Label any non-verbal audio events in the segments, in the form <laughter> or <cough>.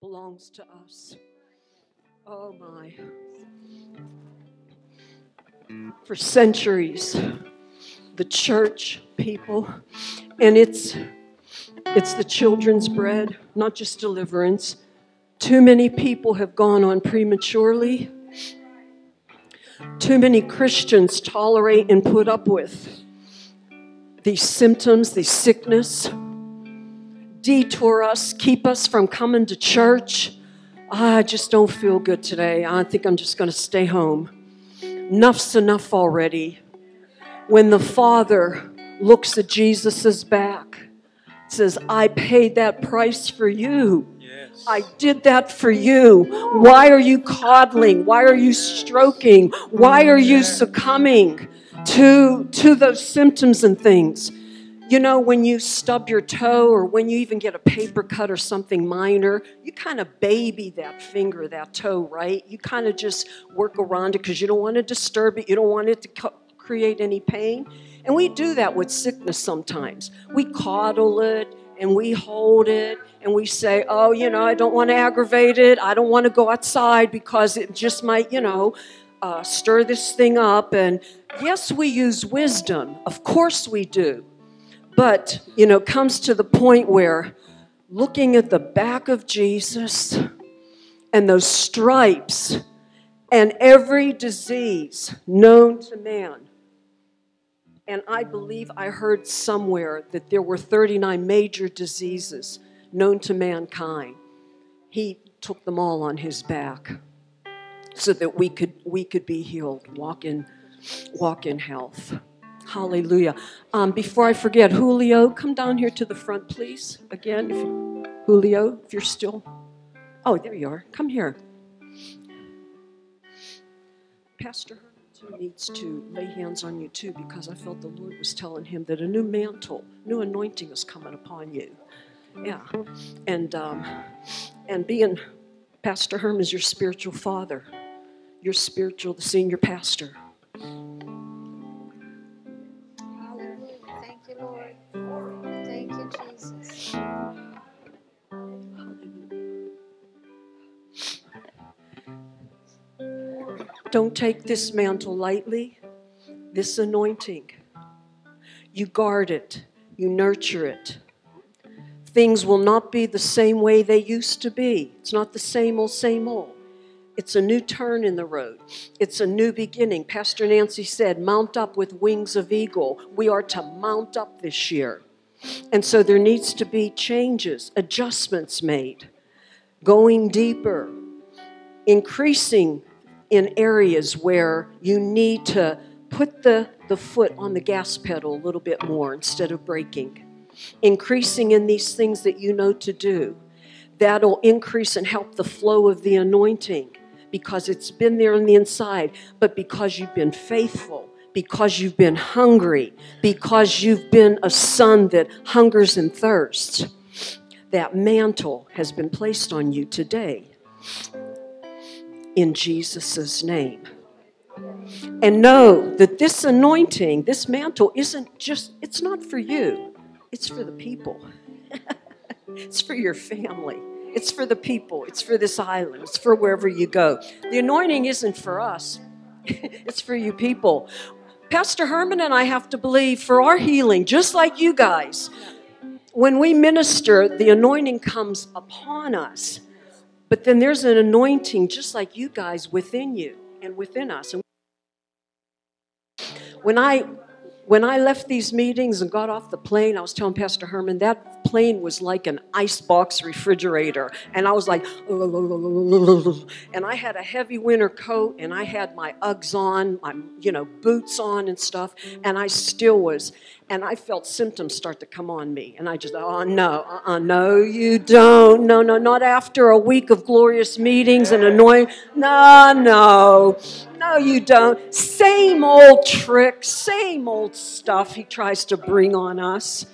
belongs to us. Oh my. For centuries, the church people, and it's it's the children's bread, not just deliverance. Too many people have gone on prematurely. Too many Christians tolerate and put up with these symptoms, these sickness, detour us, keep us from coming to church. I just don't feel good today. I think I'm just going to stay home. Enough's enough already. When the Father looks at Jesus' back, says, I paid that price for you. Yes. I did that for you. Why are you coddling? Why are you stroking? Why are you succumbing to, to those symptoms and things? You know, when you stub your toe or when you even get a paper cut or something minor, you kind of baby that finger, that toe, right? You kind of just work around it because you don't want to disturb it, you don't want it to co- create any pain. And we do that with sickness sometimes. We coddle it and we hold it and we say, oh, you know, I don't want to aggravate it. I don't want to go outside because it just might, you know, uh, stir this thing up. And yes, we use wisdom. Of course we do. But, you know, comes to the point where looking at the back of Jesus and those stripes and every disease known to man. And I believe I heard somewhere that there were 39 major diseases known to mankind. He took them all on his back so that we could we could be healed, walk in walk in health. Hallelujah. Um, before I forget, Julio, come down here to the front, please. Again, if, Julio, if you're still. Oh, there you are. Come here. Pastor Herman needs to lay hands on you too because I felt the Lord was telling him that a new mantle, new anointing is coming upon you. Yeah. And, um, and being Pastor Herman is your spiritual father, your spiritual, the senior pastor. Don't take this mantle lightly, this anointing. You guard it, you nurture it. Things will not be the same way they used to be. It's not the same old, same old. It's a new turn in the road. It's a new beginning. Pastor Nancy said, Mount up with wings of eagle. We are to mount up this year. And so there needs to be changes, adjustments made, going deeper, increasing in areas where you need to put the, the foot on the gas pedal a little bit more instead of braking. Increasing in these things that you know to do. That'll increase and help the flow of the anointing because it's been there on the inside, but because you've been faithful, because you've been hungry, because you've been a son that hungers and thirsts. That mantle has been placed on you today in Jesus' name. And know that this anointing, this mantle, isn't just, it's not for you, it's for the people. <laughs> it's for your family. It's for the people. It's for this island. It's for wherever you go. The anointing isn't for us, <laughs> it's for you people. Pastor Herman and I have to believe for our healing, just like you guys. When we minister, the anointing comes upon us. But then there's an anointing just like you guys within you and within us. And when I when I left these meetings and got off the plane, I was telling Pastor Herman that plane was like an icebox refrigerator. And I was like, <laughs> and I had a heavy winter coat and I had my Uggs on, my, you know, boots on and stuff. And I still was, and I felt symptoms start to come on me. And I just, oh no, uh-uh, no, you don't. No, no, not after a week of glorious meetings and anointing. No, no, no, you don't. Same old tricks, same old stuff he tries to bring on us.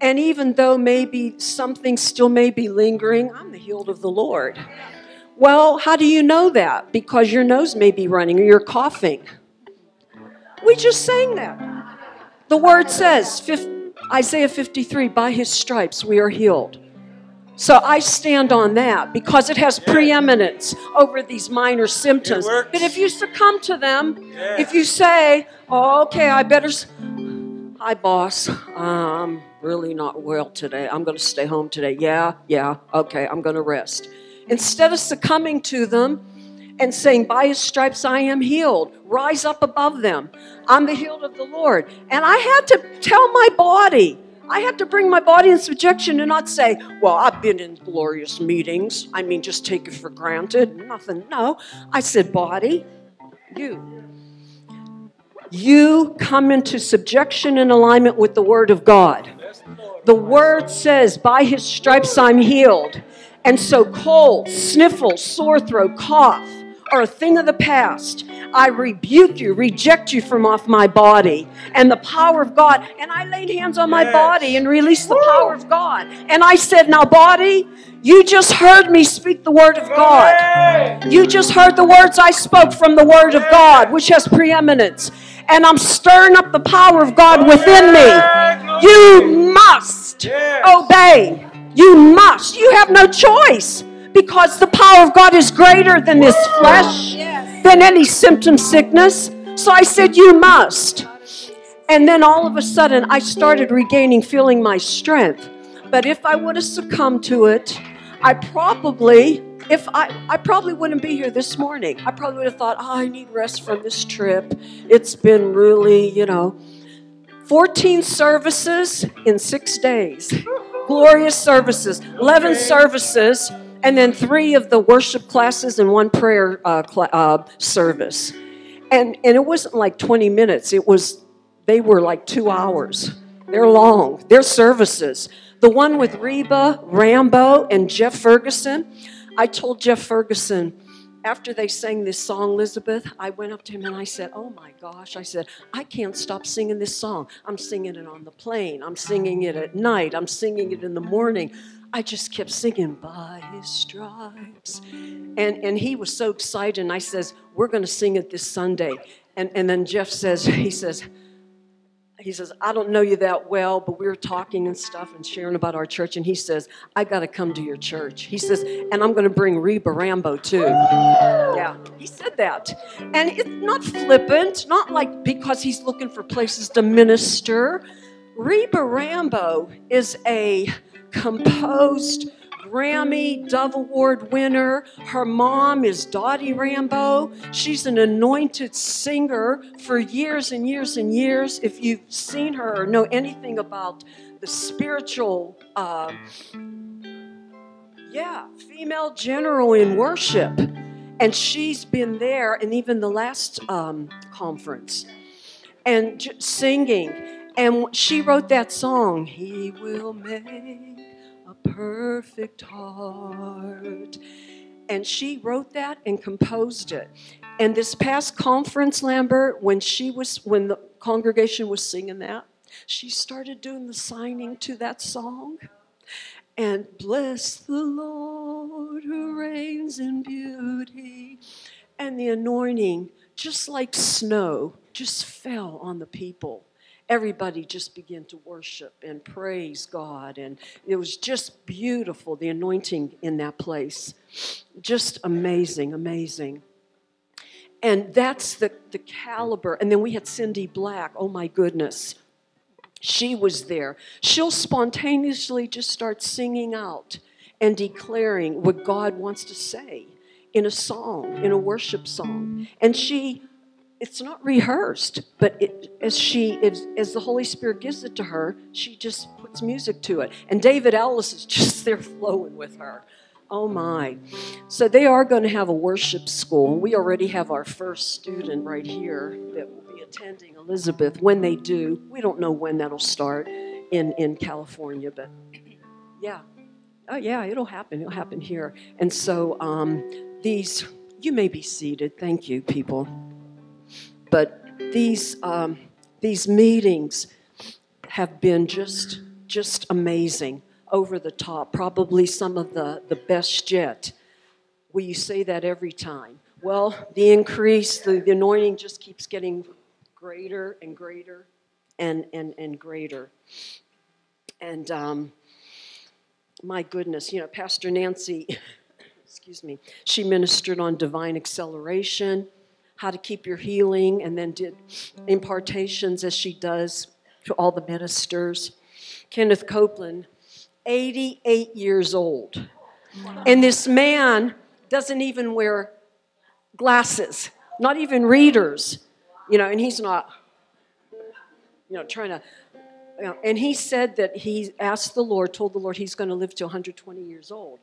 And even though maybe something still may be lingering, I'm the healed of the Lord. Well, how do you know that? Because your nose may be running or you're coughing. We just sang that. The word says, Isaiah 53, by his stripes we are healed. So I stand on that because it has preeminence over these minor symptoms. But if you succumb to them, Yeah. if you say, oh, okay, I better. Hi, boss. I'm really not well today. I'm going to stay home today. Yeah, yeah, okay, I'm going to rest. Instead of succumbing to them and saying, By his stripes I am healed, rise up above them. I'm the healed of the Lord. And I had to tell my body, I had to bring my body in subjection and not say, Well, I've been in glorious meetings. I mean, just take it for granted. Nothing. No. I said, Body, you. You come into subjection and alignment with the Word of God. The Word says, By His stripes I'm healed. And so, cold, sniffle, sore throat, cough are a thing of the past. I rebuke you, reject you from off my body and the power of God. And I laid hands on my body and released the power of God. And I said, Now, body, you just heard me speak the Word of God. You just heard the words I spoke from the Word of God, which has preeminence. And I'm stirring up the power of God within me. You must obey. You must. You have no choice because the power of God is greater than this flesh, than any symptom sickness. So I said, You must. And then all of a sudden, I started regaining, feeling my strength. But if I would have succumbed to it, I probably, if I, I probably wouldn't be here this morning. I probably would have thought, oh, I need rest from this trip. It's been really, you know, 14 services in six days, <laughs> glorious services, 11 Okay. services, and then three of the worship classes and one prayer uh, cla uh, service. And, and it wasn't like 20 minutes, it was, they were like two hours. They're long, they're services. The one with Reba, Rambo, and Jeff Ferguson, I told Jeff Ferguson, after they sang this song, Elizabeth, I went up to him and I said, Oh my gosh, I said, I can't stop singing this song. I'm singing it on the plane, I'm singing it at night, I'm singing it in the morning. I just kept singing by his stripes. And, and he was so excited, and I says, We're gonna sing it this Sunday. And, and then Jeff says, <laughs> he says, he says, I don't know you that well, but we were talking and stuff and sharing about our church. And he says, I got to come to your church. He says, and I'm going to bring Reba Rambo too. Yeah, he said that. And it's not flippant, not like because he's looking for places to minister. Reba Rambo is a composed Grammy Dove Award winner. Her mom is Dottie Rambo. She's an anointed singer for years and years and years. If you've seen her or know anything about the spiritual, uh, yeah, female general in worship. And she's been there, and even the last um, conference, and j- singing. And she wrote that song, He Will Make Perfect Heart. And she wrote that and composed it. And this past conference, Lambert, when she was when the congregation was singing that, she started doing the signing to that song. And bless the Lord who reigns in beauty. And the anointing, just like snow, just fell on the people. Everybody just began to worship and praise God. And it was just beautiful, the anointing in that place. Just amazing, amazing. And that's the, the caliber. And then we had Cindy Black. Oh my goodness. She was there. She'll spontaneously just start singing out and declaring what God wants to say in a song, in a worship song. And she, it's not rehearsed, but it, as she, as, as the Holy Spirit gives it to her, she just puts music to it. And David Ellis is <laughs> just there flowing with her. Oh my. So they are going to have a worship school. And we already have our first student right here that will be attending Elizabeth. When they do, we don't know when that'll start in, in California, but <clears throat> yeah. Oh, yeah, it'll happen. It'll happen here. And so um, these, you may be seated. Thank you, people. But these, um, these meetings have been just, just amazing, over the top, probably some of the, the best yet. Will you say that every time? Well, the increase, the, the anointing just keeps getting greater and greater and, and, and greater. And um, my goodness, you know, Pastor Nancy, <coughs> excuse me, she ministered on divine acceleration, how to keep your healing, and then did impartations as she does to all the ministers. Kenneth Copeland, 88 years old. And this man doesn't even wear glasses, not even readers, you know, and he's not, you know, trying to. You know, and he said that he asked the Lord, told the Lord he's going to live to 120 years old.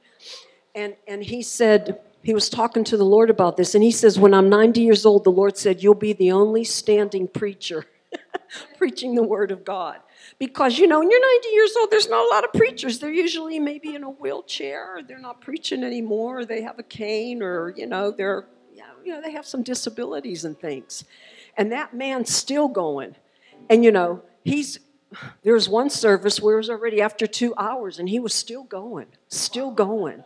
And, and he said, he was talking to the Lord about this, and he says, When I'm 90 years old, the Lord said, You'll be the only standing preacher <laughs> preaching the word of God. Because, you know, when you're 90 years old, there's not a lot of preachers. They're usually maybe in a wheelchair, or they're not preaching anymore, or they have a cane, or, you know, they're, you know, they have some disabilities and things. And that man's still going. And, you know, he's, there was one service where it was already after two hours, and he was still going, still going,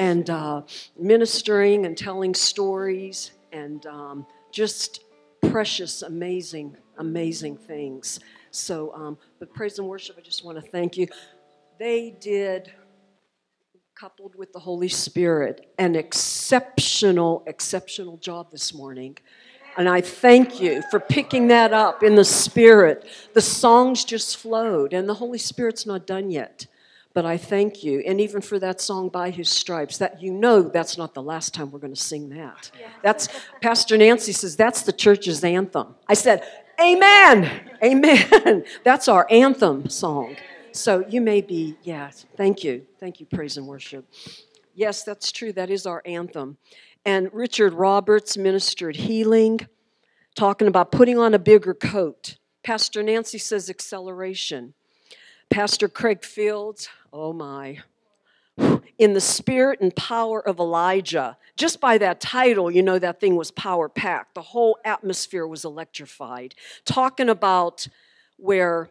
and uh, ministering and telling stories, and um, just precious, amazing, amazing things. So, um, but praise and worship, I just want to thank you. They did, coupled with the Holy Spirit, an exceptional, exceptional job this morning. And I thank you for picking that up in the Spirit. The songs just flowed, and the Holy Spirit's not done yet. But I thank you, and even for that song "By His Stripes," that you know that's not the last time we're going to sing that. That's Pastor Nancy says that's the church's anthem. I said, Amen. Amen. <laughs> That's our anthem song. So you may be, yes, thank you. Thank you, praise and worship. Yes, that's true. That is our anthem. And Richard Roberts ministered healing, talking about putting on a bigger coat. Pastor Nancy says acceleration. Pastor Craig Fields, oh my, in the spirit and power of Elijah. Just by that title, you know that thing was power packed. The whole atmosphere was electrified. Talking about where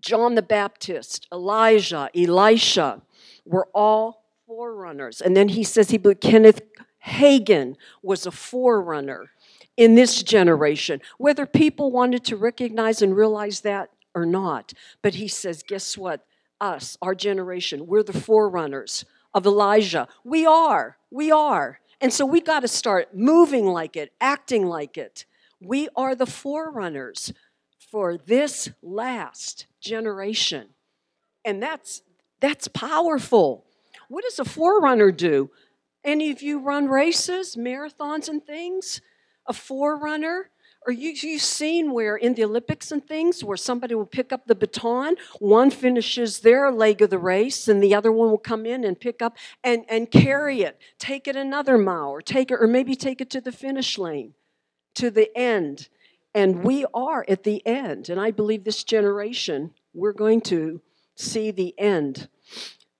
John the Baptist, Elijah, Elisha were all forerunners. And then he says he believed Kenneth Hagin was a forerunner in this generation. Whether people wanted to recognize and realize that or not. But he says, guess what? Us, our generation, we're the forerunners of Elijah. We are. We are. And so we got to start moving like it, acting like it. We are the forerunners for this last generation. And that's that's powerful. What does a forerunner do? Any of you run races, marathons and things? A forerunner or you, you've seen where in the Olympics and things, where somebody will pick up the baton, one finishes their leg of the race, and the other one will come in and pick up and, and carry it, take it another mile, or take it, or maybe take it to the finish lane, to the end. And we are at the end. And I believe this generation, we're going to see the end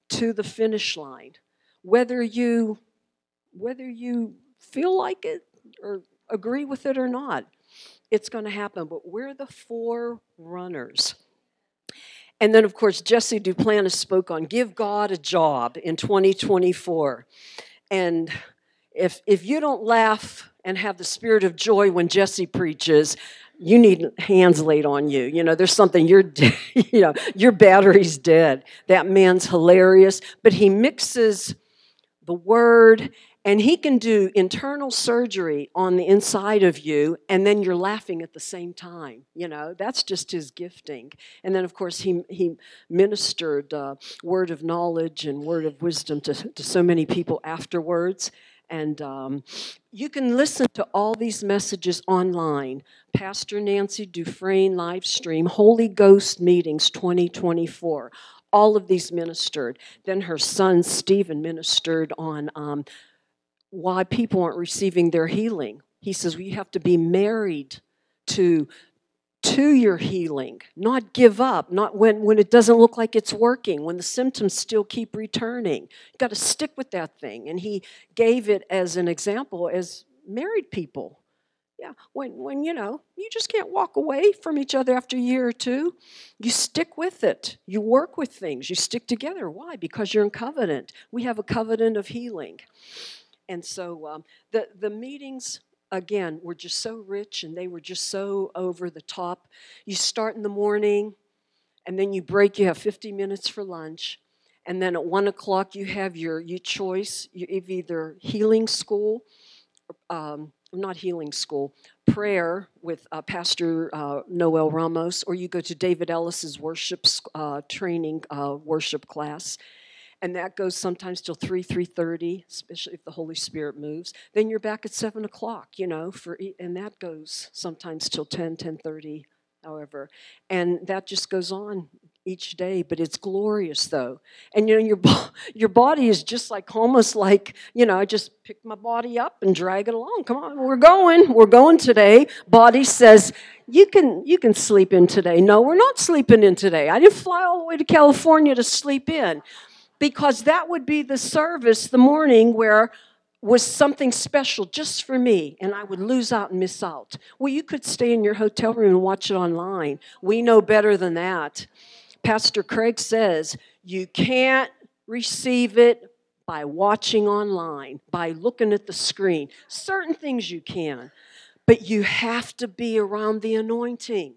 to the finish line. Whether you whether you feel like it or agree with it or not it's going to happen, but we're the forerunners. And then, of course, Jesse Duplantis spoke on Give God a Job in 2024. And if, if you don't laugh and have the spirit of joy when Jesse preaches, you need hands laid on you. You know, there's something you're, <laughs> you know, your battery's dead. That man's hilarious, but he mixes the word and he can do internal surgery on the inside of you, and then you're laughing at the same time. You know, that's just his gifting. And then, of course, he, he ministered uh, word of knowledge and word of wisdom to, to so many people afterwards. And um, you can listen to all these messages online. Pastor Nancy Dufresne live stream, Holy Ghost Meetings 2024 all of these ministered. Then her son Stephen ministered on um, why people aren't receiving their healing. He says, well, you have to be married to to your healing, not give up, not when, when it doesn't look like it's working, when the symptoms still keep returning. You got to stick with that thing. And he gave it as an example as married people. Yeah, when, when you know, you just can't walk away from each other after a year or two. You stick with it. You work with things. You stick together. Why? Because you're in covenant. We have a covenant of healing. And so um, the, the meetings, again, were just so rich and they were just so over the top. You start in the morning and then you break, you have 50 minutes for lunch. And then at one o'clock, you have your, your choice. You have either healing school, um, not healing school, prayer with uh, Pastor uh, Noel Ramos, or you go to David Ellis's worship uh, training uh, worship class and that goes sometimes till 3 3.30 especially if the holy spirit moves. Then you're back at 7 o'clock you know for and that goes sometimes till 10 10.30 however. And that just goes on each day but it's glorious though. And you know your, <laughs> your body is just like almost like you know i just pick my body up and drag it along. Come on we're going we're going today. Body says you can you can sleep in today. No we're not sleeping in today. I didn't fly all the way to california to sleep in because that would be the service the morning where was something special just for me and I would lose out and miss out. Well, you could stay in your hotel room and watch it online. We know better than that. Pastor Craig says you can't receive it by watching online, by looking at the screen. Certain things you can, but you have to be around the anointing.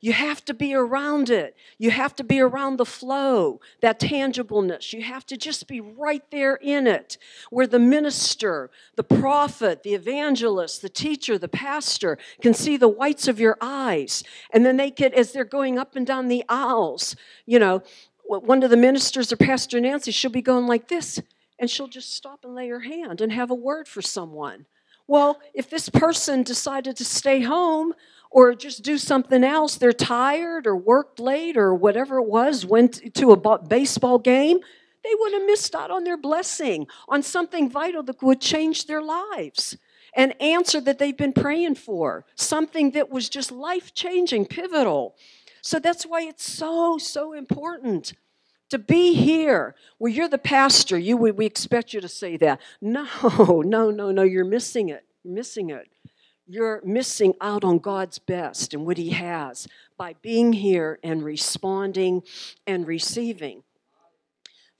You have to be around it. You have to be around the flow, that tangibleness. You have to just be right there in it, where the minister, the prophet, the evangelist, the teacher, the pastor can see the whites of your eyes. And then they get, as they're going up and down the aisles, you know, one of the ministers or Pastor Nancy, she'll be going like this, and she'll just stop and lay her hand and have a word for someone. Well, if this person decided to stay home, or just do something else. They're tired or worked late or whatever it was, went to a baseball game. They would have missed out on their blessing, on something vital that would change their lives. An answer that they've been praying for, something that was just life changing, pivotal. So that's why it's so, so important to be here Well, you're the pastor. You, we, we expect you to say that. No, <laughs> no, no, no, you're missing it. You're missing it you're missing out on God's best and what He has by being here and responding and receiving.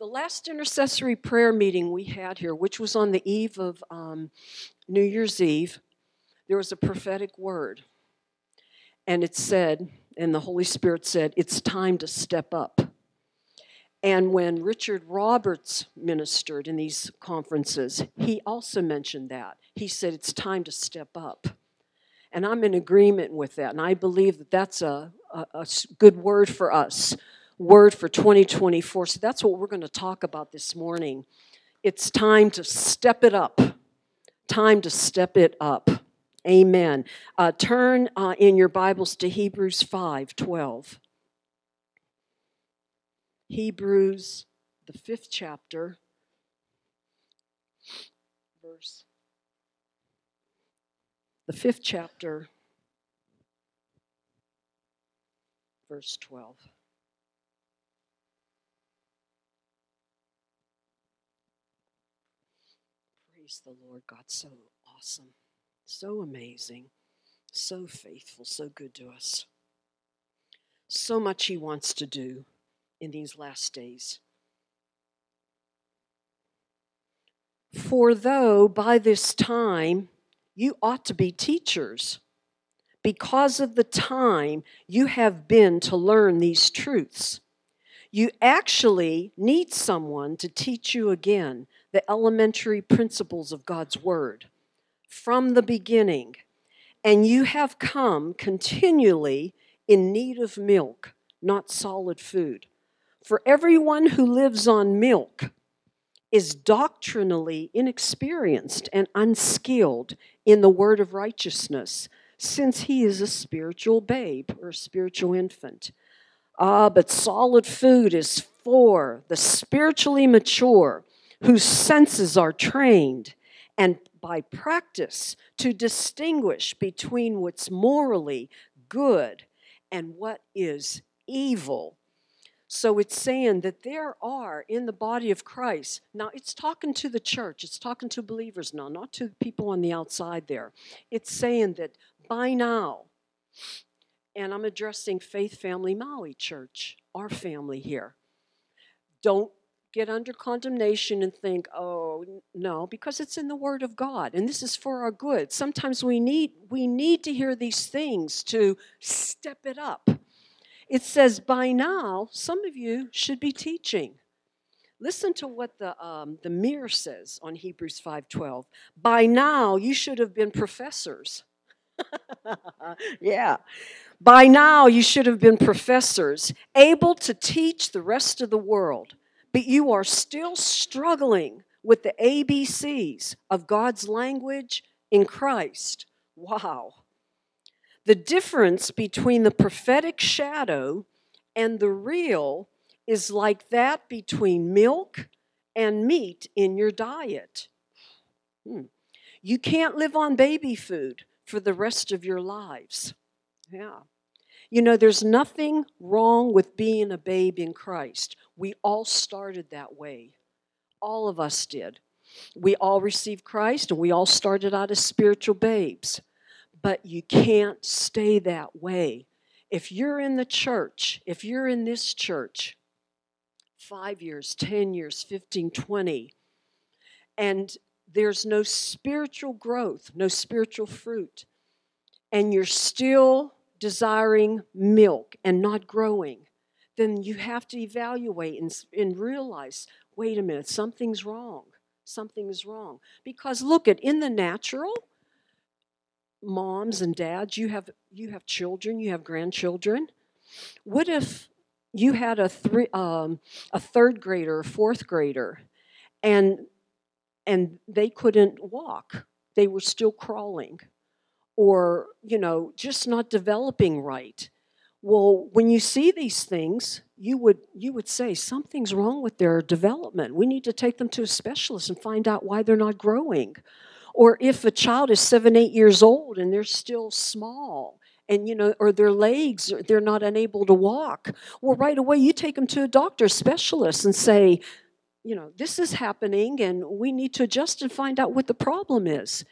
The last intercessory prayer meeting we had here, which was on the eve of um, New Year's Eve, there was a prophetic word. And it said, and the Holy Spirit said, it's time to step up. And when Richard Roberts ministered in these conferences, he also mentioned that. He said, It's time to step up. And I'm in agreement with that. And I believe that that's a, a, a good word for us, word for 2024. So that's what we're going to talk about this morning. It's time to step it up. Time to step it up. Amen. Uh, turn uh, in your Bibles to Hebrews 5 12. Hebrews, the fifth chapter, verse the fifth chapter, verse 12. Praise the Lord God, so awesome, so amazing, so faithful, so good to us. So much He wants to do in these last days. For though by this time you ought to be teachers because of the time you have been to learn these truths. You actually need someone to teach you again the elementary principles of God's Word from the beginning. And you have come continually in need of milk, not solid food. For everyone who lives on milk is doctrinally inexperienced and unskilled in the word of righteousness, since he is a spiritual babe or spiritual infant. Ah, but solid food is for the spiritually mature whose senses are trained and by practice to distinguish between what's morally good and what is evil. So it's saying that there are in the body of Christ, now it's talking to the church, it's talking to believers now, not to people on the outside there. It's saying that by now, and I'm addressing Faith Family Maui Church, our family here, don't get under condemnation and think, oh no, because it's in the Word of God, and this is for our good. Sometimes we need we need to hear these things to step it up it says, by now, some of you should be teaching. Listen to what the, um, the mirror says on Hebrews 5.12. By now, you should have been professors. <laughs> yeah. By now, you should have been professors, able to teach the rest of the world, but you are still struggling with the ABCs of God's language in Christ. Wow. The difference between the prophetic shadow and the real is like that between milk and meat in your diet. Hmm. You can't live on baby food for the rest of your lives. Yeah. You know, there's nothing wrong with being a babe in Christ. We all started that way. All of us did. We all received Christ and we all started out as spiritual babes. But you can't stay that way. If you're in the church, if you're in this church, five years, 10 years, 15, 20, and there's no spiritual growth, no spiritual fruit, and you're still desiring milk and not growing, then you have to evaluate and, and realize wait a minute, something's wrong. Something's wrong. Because look at in the natural, moms and dads, you have you have children, you have grandchildren. What if you had a three um, a third grader, fourth grader, and and they couldn't walk. They were still crawling or, you know, just not developing right. Well, when you see these things, you would you would say something's wrong with their development. We need to take them to a specialist and find out why they're not growing. Or if a child is 7 8 years old and they're still small and you know or their legs they're not unable to walk, well right away you take them to a doctor specialist and say, you know, this is happening and we need to adjust and find out what the problem is.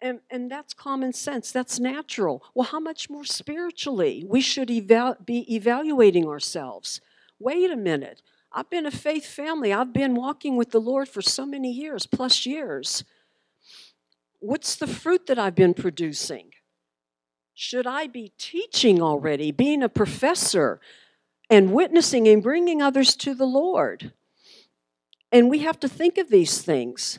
And, and that's common sense. That's natural. Well, how much more spiritually? We should eval- be evaluating ourselves. Wait a minute. I've been a faith family. I've been walking with the Lord for so many years, plus years. What's the fruit that I've been producing? Should I be teaching already, being a professor, and witnessing and bringing others to the Lord? And we have to think of these things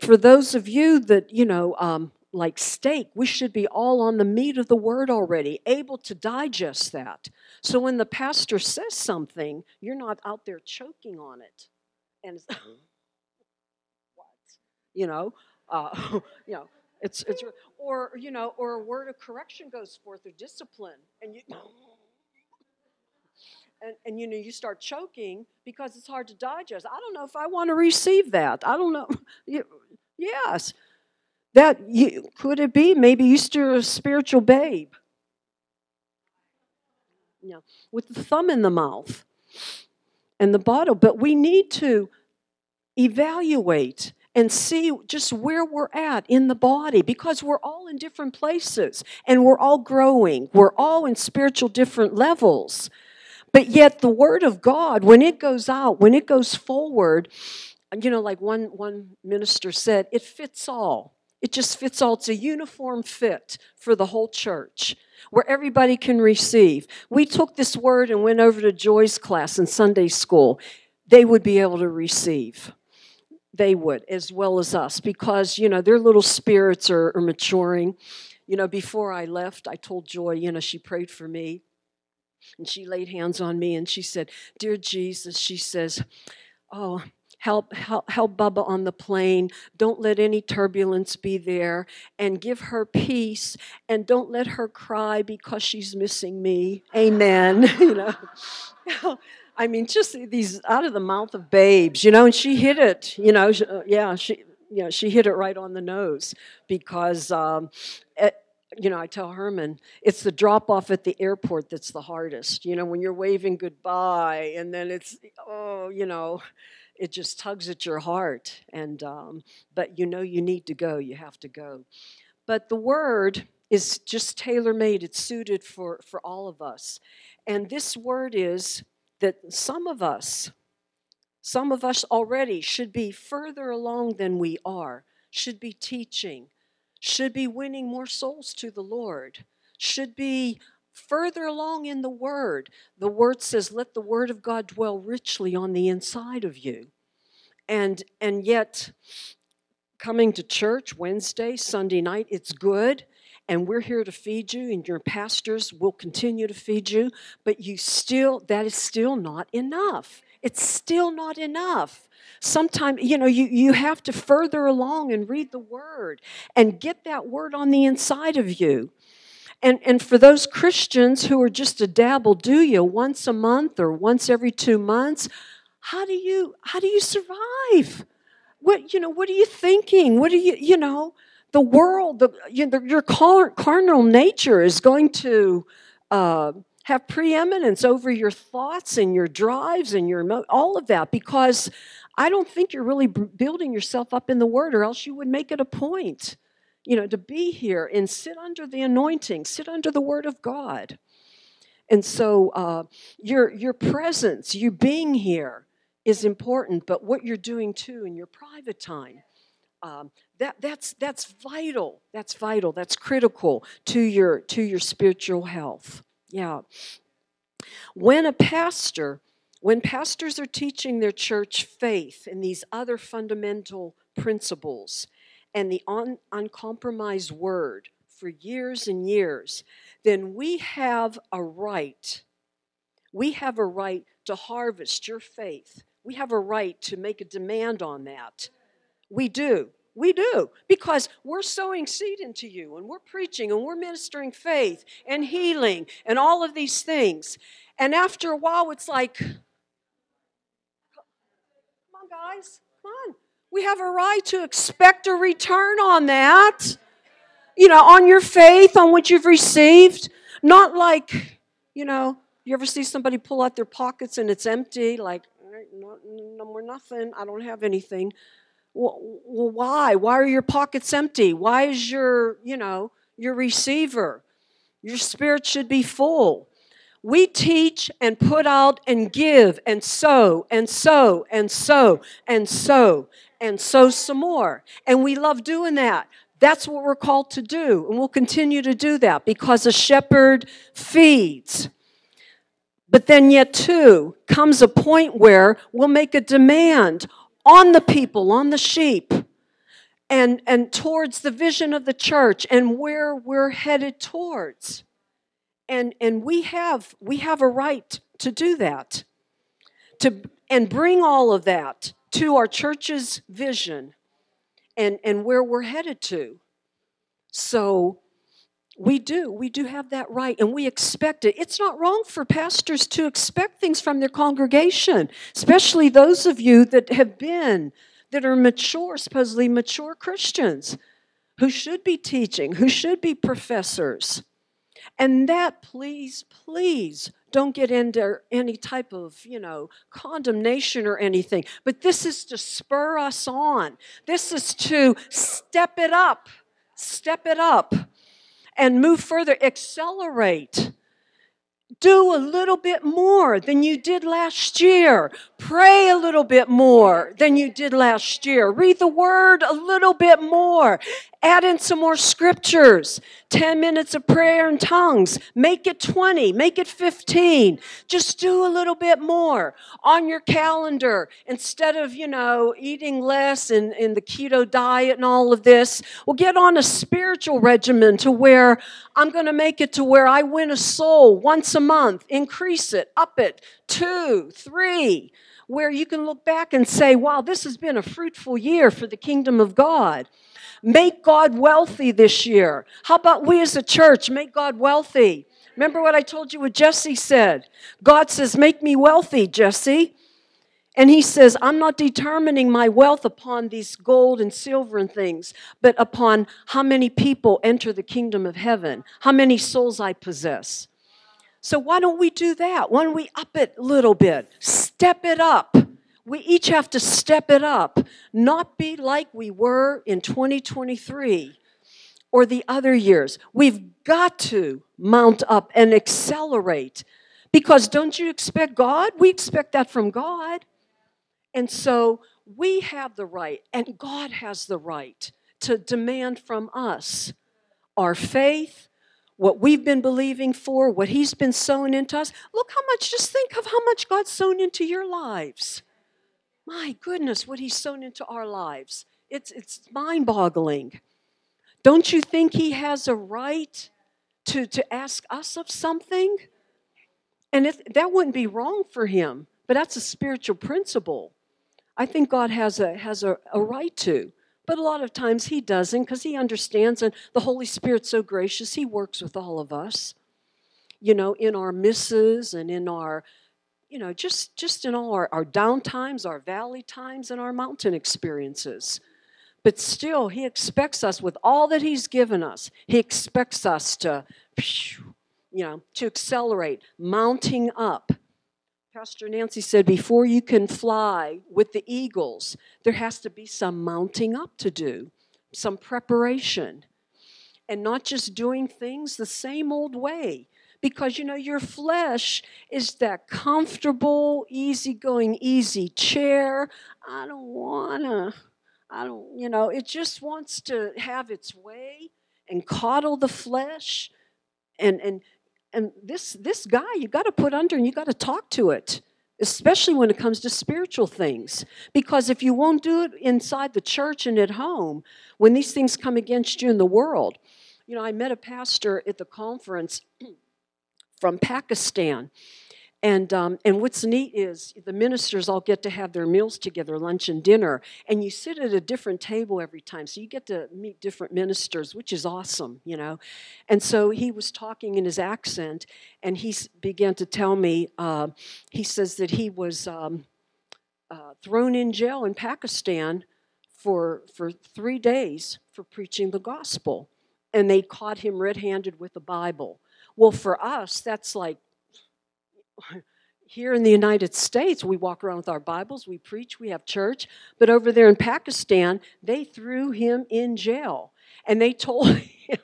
for those of you that, you know, um, like steak, we should be all on the meat of the word already, able to digest that. So when the pastor says something, you're not out there choking on it. And <laughs> what? You know, uh, <laughs> you know, it's it's or you know, or a word of correction goes forth or discipline, and you <laughs> and, and you know you start choking because it's hard to digest. I don't know if i want to receive that. I don't know. <laughs> Yes. That you, could it be? Maybe you're a spiritual babe. Yeah with the thumb in the mouth and the bottle but we need to evaluate and see just where we're at in the body because we're all in different places and we're all growing. We're all in spiritual different levels. But yet, the Word of God, when it goes out, when it goes forward, you know, like one, one minister said, it fits all. It just fits all. It's a uniform fit for the whole church where everybody can receive. We took this word and went over to Joy's class in Sunday school. They would be able to receive. They would, as well as us, because, you know, their little spirits are, are maturing. You know, before I left, I told Joy, you know, she prayed for me and she laid hands on me and she said, Dear Jesus, she says, Oh, help, help, help Bubba on the plane. Don't let any turbulence be there and give her peace and don't let her cry because she's missing me. Amen. <laughs> you know. <laughs> I mean, just these out of the mouth of babes, you know, and she hit it, you know, yeah, she, you know, she hit it right on the nose because um, you know, I tell Herman, it's the drop off at the airport that's the hardest. You know, when you're waving goodbye and then it's, oh, you know, it just tugs at your heart. And, um, but you know, you need to go, you have to go. But the word is just tailor made, it's suited for, for all of us. And this word is that some of us, some of us already should be further along than we are, should be teaching, should be winning more souls to the Lord, should be further along in the Word. The Word says, Let the Word of God dwell richly on the inside of you. And, and yet, coming to church Wednesday, Sunday night, it's good. And we're here to feed you, and your pastors will continue to feed you, but you still, that is still not enough. It's still not enough. Sometimes, you know, you, you have to further along and read the word and get that word on the inside of you. And, and for those Christians who are just a dabble do you once a month or once every two months, how do you how do you survive? What you know? What are you thinking? What are you you know? The world, the, you know, your carnal nature is going to uh, have preeminence over your thoughts and your drives and your all of that because I don't think you're really building yourself up in the Word, or else you would make it a point you know, to be here and sit under the anointing, sit under the Word of God. And so uh, your, your presence, you being here, is important, but what you're doing too in your private time, um, that, that's, that's vital. That's vital. That's critical to your, to your spiritual health. Yeah. When a pastor, when pastors are teaching their church faith and these other fundamental principles, and the un- uncompromised word for years and years, then we have a right. We have a right to harvest your faith. We have a right to make a demand on that. We do. We do. Because we're sowing seed into you and we're preaching and we're ministering faith and healing and all of these things. And after a while, it's like, come on, guys, come on. We have a right to expect a return on that. You know, on your faith, on what you've received. Not like, you know, you ever see somebody pull out their pockets and it's empty, like, no, no more nothing, I don't have anything. Well, why? Why are your pockets empty? Why is your, you know, your receiver? Your spirit should be full. We teach and put out and give and sow and sow and sow and sow and sow some more. And we love doing that. That's what we're called to do. And we'll continue to do that because a shepherd feeds. But then, yet, too, comes a point where we'll make a demand on the people, on the sheep, and, and towards the vision of the church and where we're headed towards. And and we have we have a right to do that to and bring all of that to our church's vision and and where we're headed to. So we do we do have that right and we expect it it's not wrong for pastors to expect things from their congregation especially those of you that have been that are mature supposedly mature christians who should be teaching who should be professors and that, please, please don't get into any type of, you know, condemnation or anything. But this is to spur us on. This is to step it up, step it up, and move further, accelerate do a little bit more than you did last year. Pray a little bit more than you did last year. Read the word a little bit more. Add in some more scriptures. 10 minutes of prayer in tongues. Make it 20. Make it 15. Just do a little bit more on your calendar instead of, you know, eating less and, in the keto diet and all of this. Well, get on a spiritual regimen to where I'm going to make it to where I win a soul once a month. Increase it, up it, two, three where you can look back and say, wow, this has been a fruitful year for the kingdom of God. Make God wealthy this year. How about we as a church make God wealthy? Remember what I told you what Jesse said? God says, Make me wealthy, Jesse. And he says, I'm not determining my wealth upon these gold and silver and things, but upon how many people enter the kingdom of heaven, how many souls I possess. So why don't we do that? Why don't we up it a little bit? Step it up. We each have to step it up, not be like we were in 2023 or the other years. We've got to mount up and accelerate because don't you expect God? We expect that from God. And so we have the right, and God has the right to demand from us our faith, what we've been believing for, what He's been sowing into us. Look how much, just think of how much God's sown into your lives. My goodness, what He's sown into our lives. It's, it's mind boggling. Don't you think He has a right to, to ask us of something? And if, that wouldn't be wrong for Him, but that's a spiritual principle. I think God has a, has a, a right to. But a lot of times he doesn't because he understands, and the Holy Spirit's so gracious, he works with all of us. You know, in our misses and in our, you know, just just in all our, our down times, our valley times, and our mountain experiences. But still, he expects us with all that he's given us, he expects us to, you know, to accelerate, mounting up Pastor Nancy said, before you can fly with the eagles, there has to be some mounting up to do, some preparation, and not just doing things the same old way. Because you know, your flesh is that comfortable, easygoing, easy chair. I don't wanna, I don't, you know, it just wants to have its way and coddle the flesh and and and this this guy you got to put under and you got to talk to it especially when it comes to spiritual things because if you won't do it inside the church and at home when these things come against you in the world you know i met a pastor at the conference <clears throat> from pakistan and, um, and what's neat is the ministers all get to have their meals together, lunch and dinner, and you sit at a different table every time. So you get to meet different ministers, which is awesome, you know. And so he was talking in his accent, and he began to tell me, uh, he says that he was um, uh, thrown in jail in Pakistan for, for three days for preaching the gospel. And they caught him red handed with the Bible. Well, for us, that's like here in the United States, we walk around with our Bibles, we preach, we have church. But over there in Pakistan, they threw him in jail. And they <laughs> told him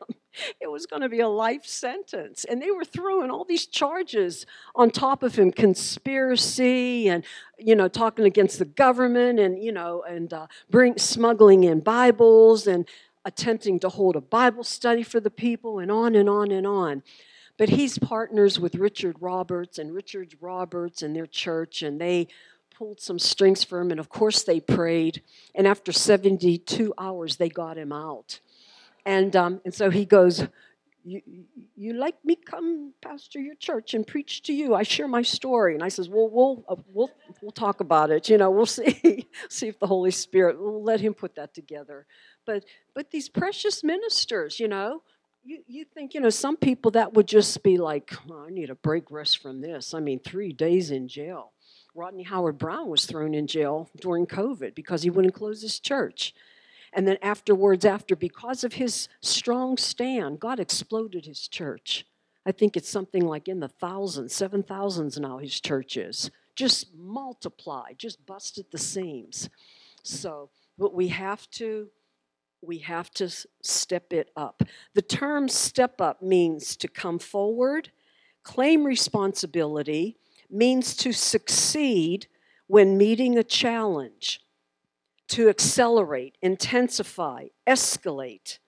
it was going to be a life sentence. And they were throwing all these charges on top of him conspiracy and, you know, talking against the government and, you know, and uh, bring, smuggling in Bibles and attempting to hold a Bible study for the people and on and on and on. But he's partners with Richard Roberts and Richard Roberts and their church, and they pulled some strings for him. And of course, they prayed. And after 72 hours, they got him out. And, um, and so he goes, you, you like me come pastor your church and preach to you i share my story and i says well we'll uh, we'll we'll talk about it you know we'll <laughs> see see if the holy spirit will let him put that together but but these precious ministers you know you, you think, you know, some people that would just be like, oh, I need a break rest from this. I mean, three days in jail. Rodney Howard Browne was thrown in jail during COVID because he wouldn't close his church. And then afterwards, after, because of his strong stand, God exploded his church. I think it's something like in the thousands, seven thousands now, his church is. Just multiplied, just busted the seams. So, but we have to we have to step it up. The term step up means to come forward, claim responsibility, means to succeed when meeting a challenge, to accelerate, intensify, escalate.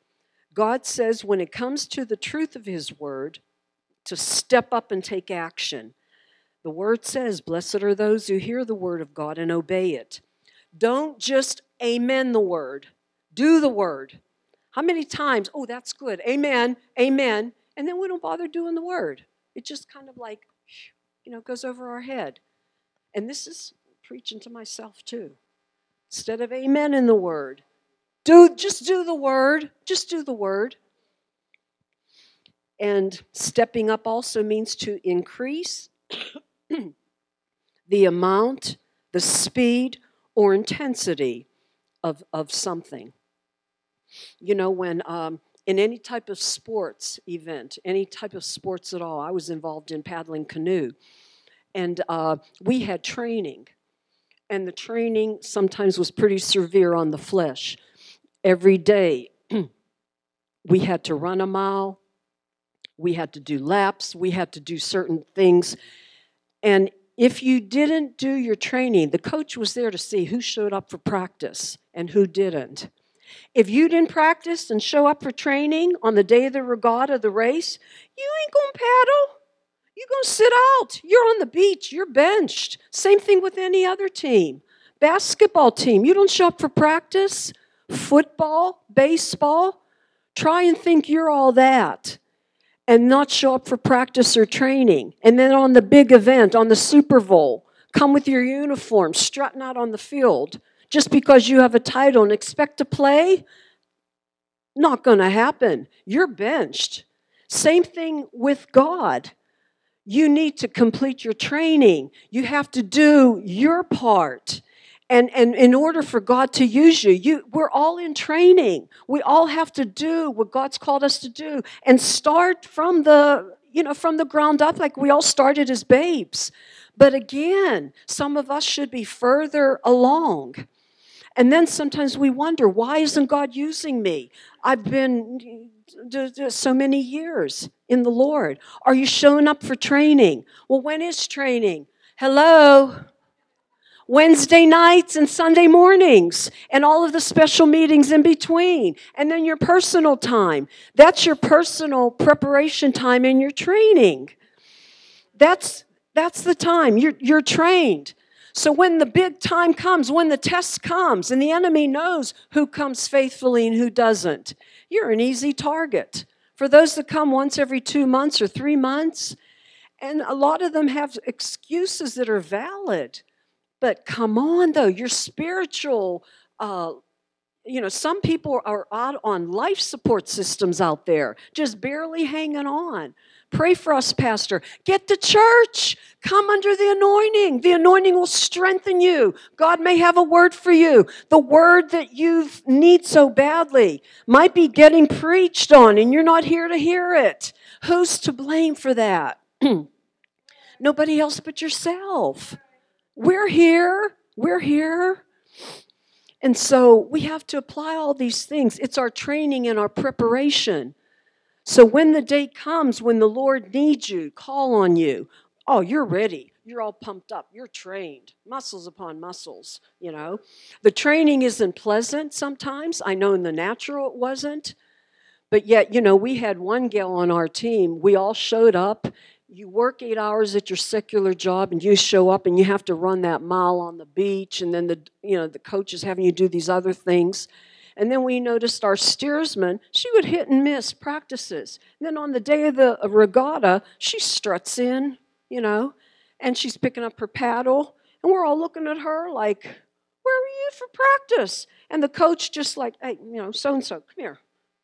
God says when it comes to the truth of His word, to step up and take action. The word says, Blessed are those who hear the word of God and obey it. Don't just amen the word do the word. How many times, oh, that's good, amen, amen, and then we don't bother doing the word. It just kind of like, you know, goes over our head. And this is preaching to myself too. Instead of amen in the word, do just do the word, just do the word. And stepping up also means to increase <coughs> the amount, the speed, or intensity of, of something. You know, when um, in any type of sports event, any type of sports at all, I was involved in paddling canoe. And uh, we had training. And the training sometimes was pretty severe on the flesh. Every day, <clears throat> we had to run a mile, we had to do laps, we had to do certain things. And if you didn't do your training, the coach was there to see who showed up for practice and who didn't. If you didn't practice and show up for training on the day of the regatta, the race, you ain't going to paddle. You're going to sit out. You're on the beach. You're benched. Same thing with any other team. Basketball team, you don't show up for practice. Football, baseball, try and think you're all that and not show up for practice or training. And then on the big event, on the Super Bowl, come with your uniform, strutting out on the field just because you have a title and expect to play? Not going to happen. You're benched. Same thing with God. You need to complete your training. You have to do your part. And, and in order for God to use you, you, we're all in training. We all have to do what God's called us to do and start from the, you know, from the ground up like we all started as babes. But again, some of us should be further along. And then sometimes we wonder, why isn't God using me? I've been so many years in the Lord. Are you showing up for training? Well, when is training? Hello? Wednesday nights and Sunday mornings, and all of the special meetings in between, and then your personal time. That's your personal preparation time in your training. That's, that's the time. You're, you're trained. So when the big time comes, when the test comes, and the enemy knows who comes faithfully and who doesn't, you're an easy target. For those that come once every two months or three months, and a lot of them have excuses that are valid. But come on, though, your spiritual, uh, you know, some people are out on life support systems out there, just barely hanging on. Pray for us, Pastor. Get to church. Come under the anointing. The anointing will strengthen you. God may have a word for you. The word that you need so badly might be getting preached on, and you're not here to hear it. Who's to blame for that? <clears throat> Nobody else but yourself. We're here. We're here. And so we have to apply all these things. It's our training and our preparation. So when the day comes when the Lord needs you, call on you, oh, you're ready. You're all pumped up. You're trained. Muscles upon muscles, you know. The training isn't pleasant sometimes. I know in the natural it wasn't. But yet, you know, we had one gal on our team. We all showed up. You work eight hours at your secular job and you show up and you have to run that mile on the beach and then the you know the coach is having you do these other things and then we noticed our steersman, she would hit and miss practices. And then on the day of the regatta, she struts in, you know, and she's picking up her paddle. And we're all looking at her like, where were you for practice? And the coach just like, hey, you know, so and so, come here.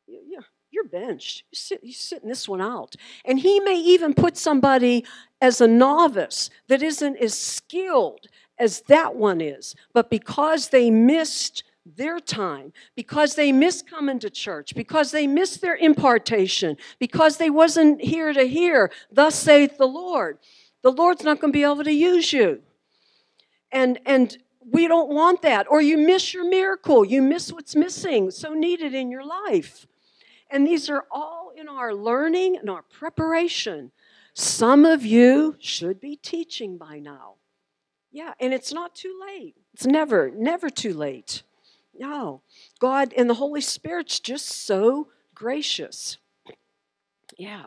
Yeah, you're benched. You sit, you're sitting this one out. And he may even put somebody as a novice that isn't as skilled as that one is. But because they missed their time because they missed coming to church because they missed their impartation because they wasn't here to hear thus saith the lord the lord's not going to be able to use you. And and we don't want that. Or you miss your miracle you miss what's missing so needed in your life. And these are all in our learning and our preparation. Some of you should be teaching by now. Yeah and it's not too late. It's never never too late no. God and the Holy Spirit's just so gracious. Yeah.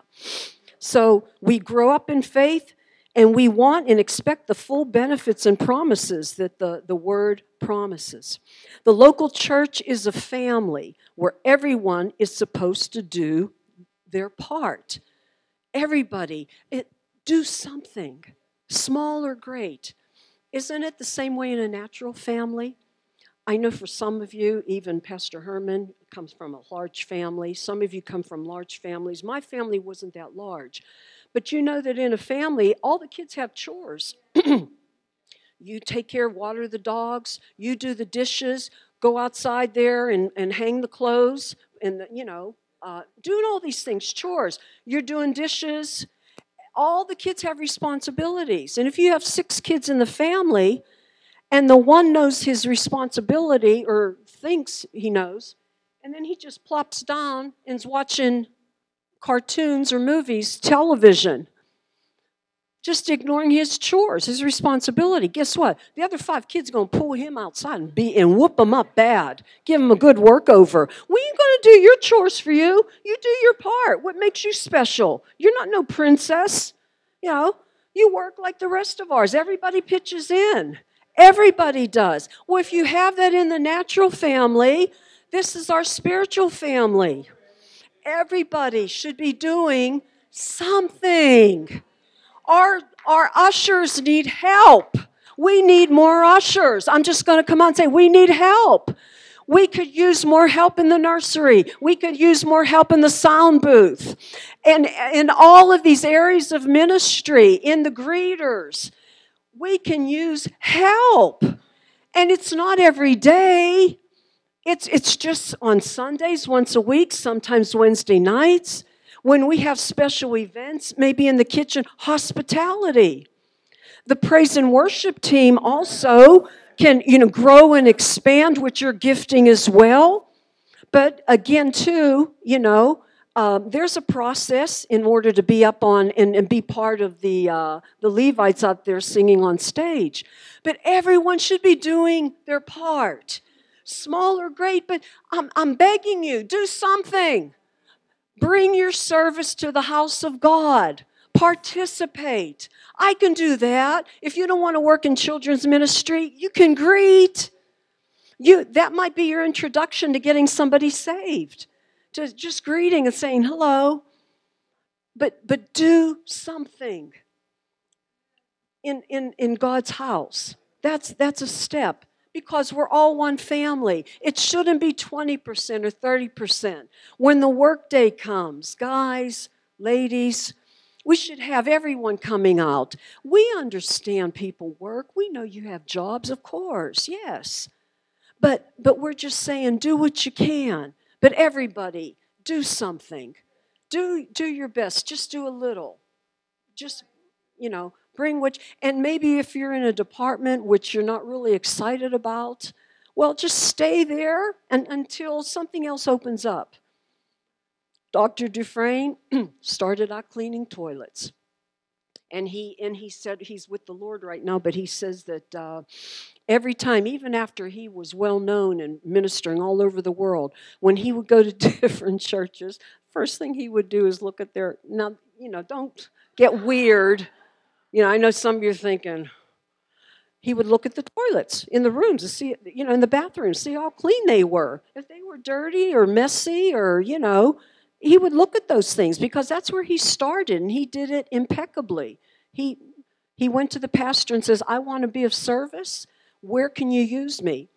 So we grow up in faith and we want and expect the full benefits and promises that the, the word promises. The local church is a family where everyone is supposed to do their part. Everybody, it, do something, small or great. Isn't it the same way in a natural family? I know for some of you, even Pastor Herman comes from a large family. Some of you come from large families. My family wasn't that large. But you know that in a family, all the kids have chores. <clears throat> you take care, water the dogs, you do the dishes, go outside there and, and hang the clothes, and, the, you know, uh, doing all these things, chores. You're doing dishes. All the kids have responsibilities. And if you have six kids in the family, and the one knows his responsibility or thinks he knows, and then he just plops down and's watching cartoons or movies, television. just ignoring his chores, his responsibility. Guess what? The other five kids to pull him outside and beat and whoop him up bad. Give him a good work over. We ain't to do your chores for you. You do your part. What makes you special? You're not no princess. You know, you work like the rest of ours. Everybody pitches in. Everybody does. Well, if you have that in the natural family, this is our spiritual family. Everybody should be doing something. Our, our ushers need help. We need more ushers. I'm just going to come on and say, we need help. We could use more help in the nursery. We could use more help in the sound booth. And in all of these areas of ministry, in the greeters, we can use help. And it's not every day. It's, it's just on Sundays, once a week, sometimes Wednesday nights. When we have special events, maybe in the kitchen, hospitality. The praise and worship team also can you know grow and expand with your gifting as well but again too you know um, there's a process in order to be up on and, and be part of the uh, the levites out there singing on stage but everyone should be doing their part small or great but i'm, I'm begging you do something bring your service to the house of god participate I can do that. If you don't want to work in children's ministry, you can greet. You, that might be your introduction to getting somebody saved. To just greeting and saying hello. But but do something in, in, in God's house. That's that's a step because we're all one family. It shouldn't be 20% or 30%. When the workday comes, guys, ladies, we should have everyone coming out. We understand people work. We know you have jobs, of course, yes. But but we're just saying do what you can. But everybody, do something. Do do your best. Just do a little. Just, you know, bring what and maybe if you're in a department which you're not really excited about, well, just stay there and, until something else opens up. Dr. Dufresne <clears throat> started out cleaning toilets. And he, and he said he's with the Lord right now, but he says that uh, every time, even after he was well known and ministering all over the world, when he would go to <laughs> different churches, first thing he would do is look at their, now, you know, don't get weird. You know, I know some of you are thinking, he would look at the toilets in the rooms to see, you know, in the bathrooms, see how clean they were. If they were dirty or messy or, you know, he would look at those things because that's where he started and he did it impeccably. He, he went to the pastor and says, I want to be of service. Where can you use me?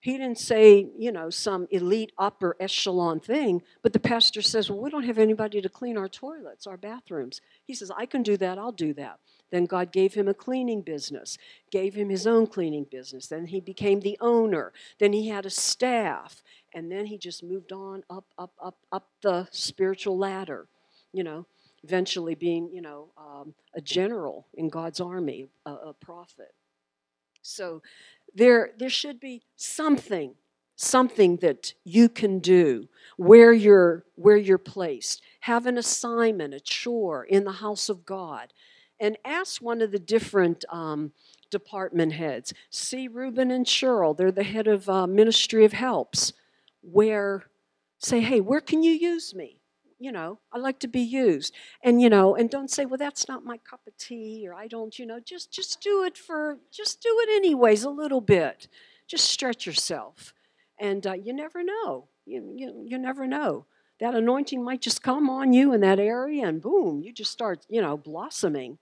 He didn't say, you know, some elite upper echelon thing, but the pastor says, Well, we don't have anybody to clean our toilets, our bathrooms. He says, I can do that, I'll do that. Then God gave him a cleaning business, gave him his own cleaning business. Then he became the owner. Then he had a staff and then he just moved on up, up, up, up the spiritual ladder, you know, eventually being, you know, um, a general in God's army, a, a prophet. So there, there should be something, something that you can do where you're, where you're placed. Have an assignment, a chore in the house of God, and ask one of the different. Um, department heads. See Reuben and Cheryl, they're the head of uh, Ministry of Helps where say, hey, where can you use me? You know, I like to be used. And you know, and don't say, well, that's not my cup of tea, or I don't, you know, just just do it for just do it anyways, a little bit. Just stretch yourself. And uh, you never know. You, you, you never know. That anointing might just come on you in that area, and boom, you just start, you know, blossoming,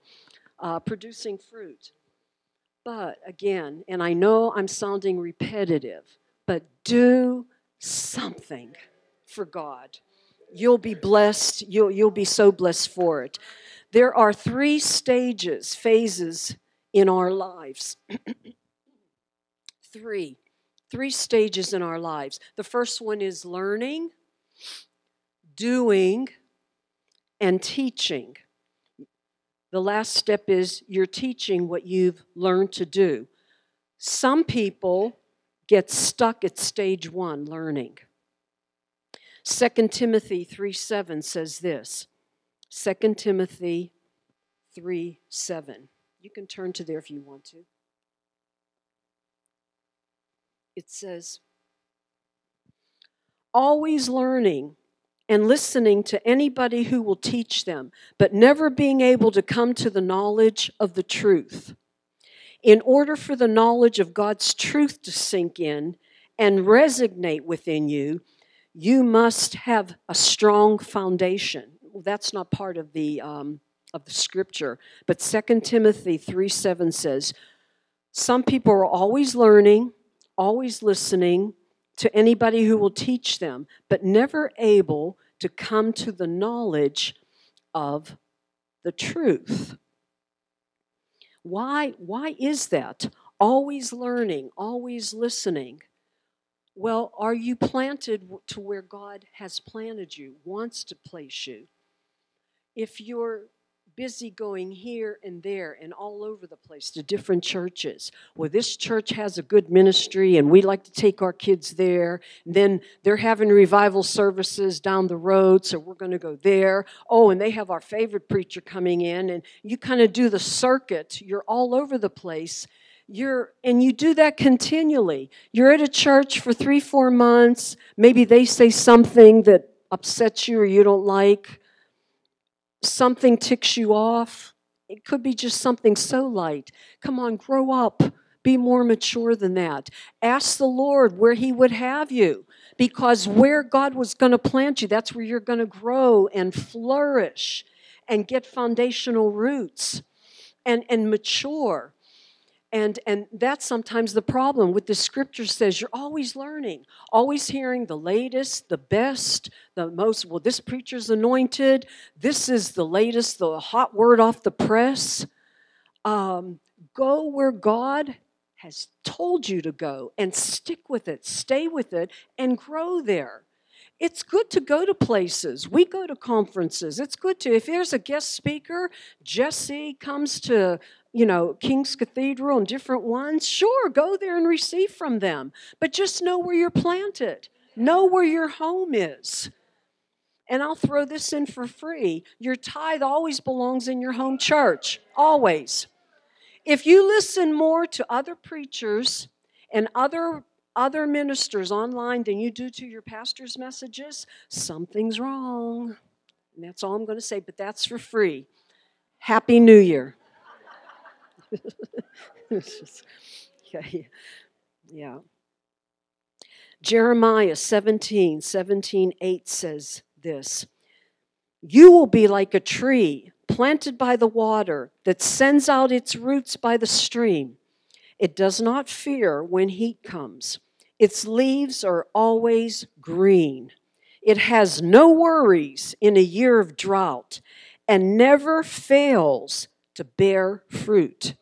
uh, producing fruit. But again, and I know I'm sounding repetitive, but do something for God. You'll be blessed. You'll, you'll be so blessed for it. There are three stages, phases in our lives. <clears throat> three. Three stages in our lives. The first one is learning, doing, and teaching. The last step is you're teaching what you've learned to do. Some people get stuck at stage one, learning. 2 Timothy 3 7 says this 2 Timothy 3 7. You can turn to there if you want to. It says, always learning and listening to anybody who will teach them, but never being able to come to the knowledge of the truth. In order for the knowledge of God's truth to sink in and resonate within you, you must have a strong foundation. Well, that's not part of the um, of the scripture, but 2 Timothy 3 7 says, Some people are always learning, always listening, to anybody who will teach them, but never able to come to the knowledge of the truth. Why, why is that? Always learning, always listening. Well, are you planted to where God has planted you, wants to place you? If you're busy going here and there and all over the place to different churches. Well, this church has a good ministry and we like to take our kids there. Then they're having revival services down the road, so we're going to go there. Oh, and they have our favorite preacher coming in, and you kind of do the circuit. You're all over the place. You're, and you do that continually. You're at a church for three, four months. Maybe they say something that upsets you or you don't like something ticks you off. It could be just something so light. Come on, grow up. Be more mature than that. Ask the Lord where He would have you because where God was going to plant you, that's where you're going to grow and flourish and get foundational roots and, and mature. And, and that's sometimes the problem with the scripture says you're always learning, always hearing the latest, the best, the most. Well, this preacher's anointed. This is the latest, the hot word off the press. Um, go where God has told you to go and stick with it, stay with it, and grow there. It's good to go to places. We go to conferences. It's good to, if there's a guest speaker, Jesse comes to you know, King's Cathedral and different ones, sure, go there and receive from them. But just know where you're planted, know where your home is. And I'll throw this in for free. Your tithe always belongs in your home church, always. If you listen more to other preachers and other other ministers online than you do to your pastor's messages, something's wrong. And that's all I'm going to say, but that's for free. Happy New Year. <laughs> yeah, yeah. Jeremiah 17, 17, 8 says this You will be like a tree planted by the water that sends out its roots by the stream. It does not fear when heat comes, its leaves are always green. It has no worries in a year of drought and never fails to bear fruit.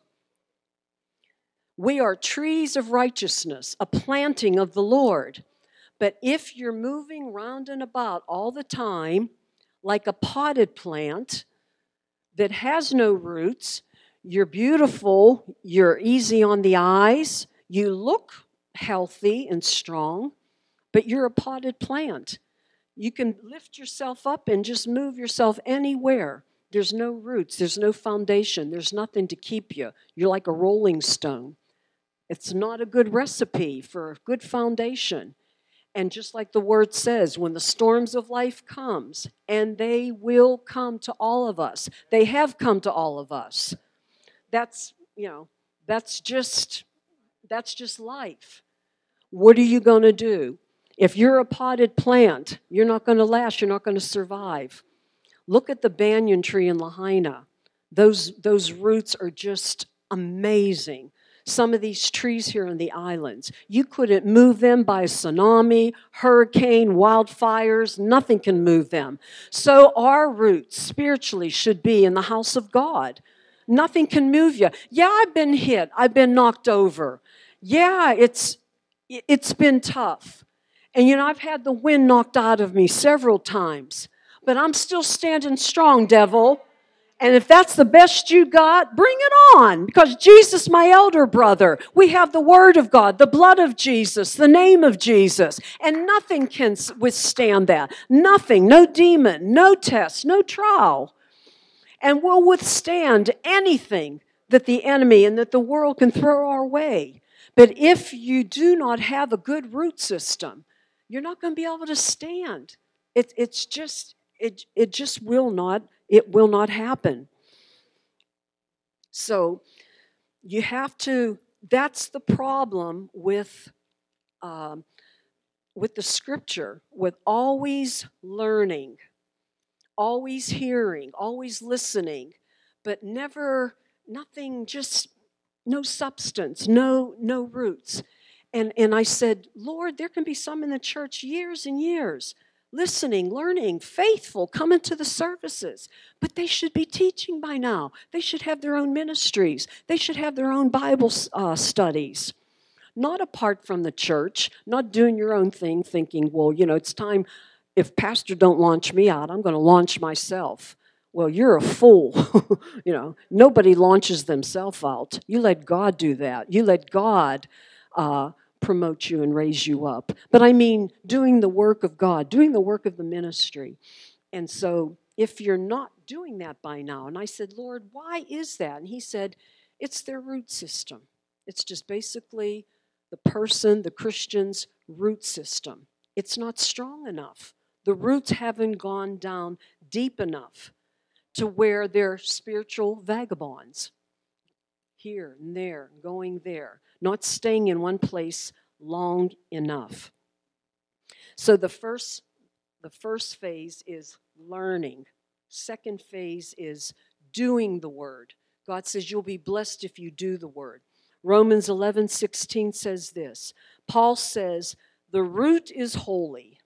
We are trees of righteousness, a planting of the Lord. But if you're moving round and about all the time, like a potted plant that has no roots, you're beautiful, you're easy on the eyes, you look healthy and strong, but you're a potted plant. You can lift yourself up and just move yourself anywhere. There's no roots, there's no foundation, there's nothing to keep you. You're like a rolling stone. It's not a good recipe for a good foundation. And just like the word says, when the storms of life comes, and they will come to all of us. They have come to all of us. That's, you know, that's just that's just life. What are you going to do? If you're a potted plant, you're not going to last, you're not going to survive. Look at the banyan tree in Lahaina. Those those roots are just amazing some of these trees here in the islands. You couldn't move them by a tsunami, hurricane, wildfires. Nothing can move them. So our roots spiritually should be in the house of God. Nothing can move you. Yeah, I've been hit. I've been knocked over. Yeah, it's it's been tough. And you know, I've had the wind knocked out of me several times, but I'm still standing strong, devil. And if that's the best you got, bring it on. Because Jesus, my elder brother, we have the Word of God, the blood of Jesus, the name of Jesus. And nothing can withstand that. Nothing, no demon, no test, no trial. and we'll withstand anything that the enemy and that the world can throw our way. But if you do not have a good root system, you're not going to be able to stand. It, it's just it, it just will not it will not happen. So you have to. That's the problem with um, with the scripture, with always learning, always hearing, always listening, but never nothing. Just no substance, no no roots. And, and I said, Lord, there can be some in the church years and years listening, learning, faithful, coming to the services. But they should be teaching by now. They should have their own ministries. They should have their own Bible uh, studies. Not apart from the church, not doing your own thing, thinking, well, you know, it's time, if pastor don't launch me out, I'm going to launch myself. Well, you're a fool. <laughs> you know, nobody launches themselves out. You let God do that. You let God uh, promote you and raise you up. But I mean, doing the work of God, doing the work of the ministry. And so, if you're not doing that by now, and I said, Lord, why is that? And He said, it's their root system. It's just basically the person, the Christian's root system. It's not strong enough. The roots haven't gone down deep enough to where they're spiritual vagabonds here and there, going there not staying in one place long enough. So the first the first phase is learning. Second phase is doing the word. God says you'll be blessed if you do the word. Romans 11, 16 says this. Paul says, The root is holy.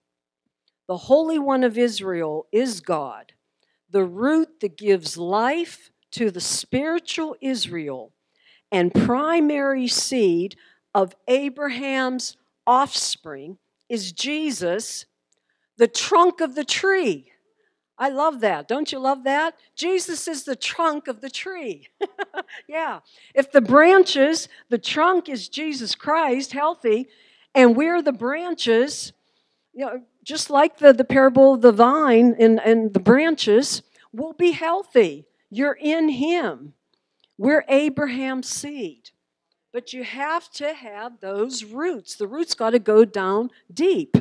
The Holy One of Israel is God, the root that gives life to the spiritual Israel and primary seed of Abraham's offspring is Jesus, the trunk of the tree. I love that. Don't you love that? Jesus is the trunk of the tree. <laughs> yeah. If the branches, the trunk is Jesus Christ, healthy, and we're the branches, you know, just like the, the parable of the vine and, and the branches, we'll be healthy. You're in Him. We're Abraham's seed. But you have to have those roots. The roots got to go down deep.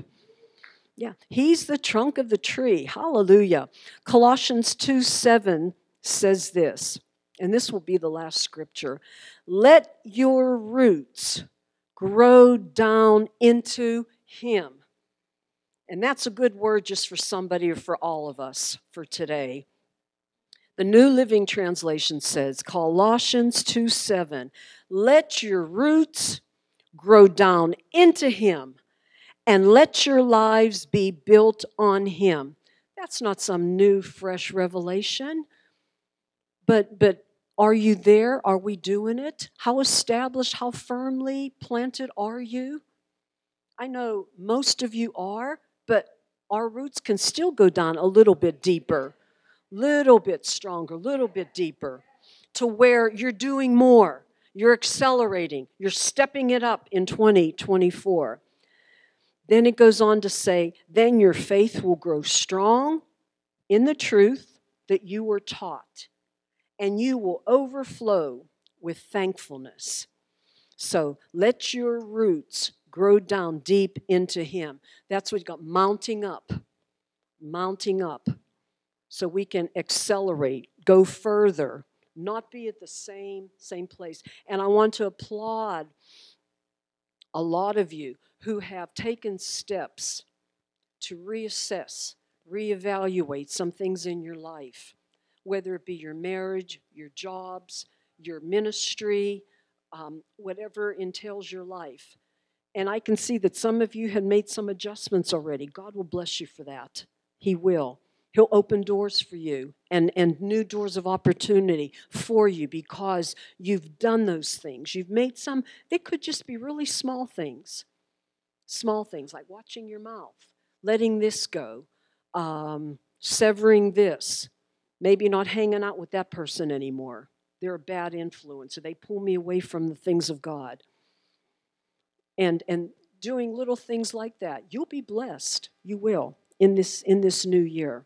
Yeah, he's the trunk of the tree. Hallelujah. Colossians 2 7 says this, and this will be the last scripture. Let your roots grow down into him. And that's a good word just for somebody or for all of us for today. The New Living Translation says, Colossians 2 7, let your roots grow down into Him and let your lives be built on Him. That's not some new, fresh revelation. But, but are you there? Are we doing it? How established, how firmly planted are you? I know most of you are, but our roots can still go down a little bit deeper little bit stronger, little bit deeper, to where you're doing more, you're accelerating, you're stepping it up in 2024. Then it goes on to say, then your faith will grow strong in the truth that you were taught, and you will overflow with thankfulness. So let your roots grow down deep into Him. That's what you got mounting up, mounting up so we can accelerate, go further, not be at the same same place. And I want to applaud a lot of you who have taken steps to reassess, reevaluate some things in your life, whether it be your marriage, your jobs, your ministry, um, whatever entails your life. And I can see that some of you have made some adjustments already. God will bless you for that. He will. He'll open doors for you and, and new doors of opportunity for you because you've done those things. You've made some, they could just be really small things. Small things like watching your mouth, letting this go, um, severing this, maybe not hanging out with that person anymore. They're a bad influence, or they pull me away from the things of God. And, and doing little things like that, you'll be blessed. You will in this, in this new year.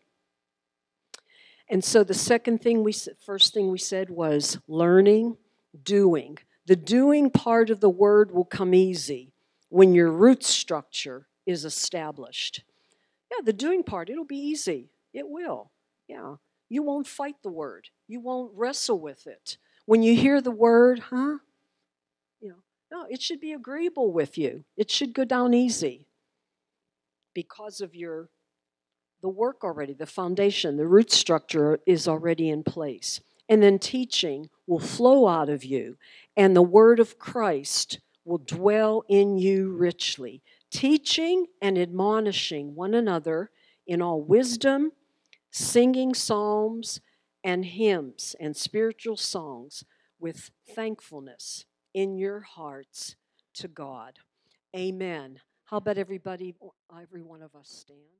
And so the second thing we first thing we said was learning, doing. The doing part of the word will come easy when your root structure is established. Yeah, the doing part, it'll be easy. It will. Yeah. You won't fight the word. You won't wrestle with it. When you hear the word, huh? You know, no, it should be agreeable with you. It should go down easy because of your the work already, the foundation, the root structure is already in place. And then teaching will flow out of you, and the word of Christ will dwell in you richly. Teaching and admonishing one another in all wisdom, singing psalms and hymns and spiritual songs with thankfulness in your hearts to God. Amen. How about everybody, every one of us stand?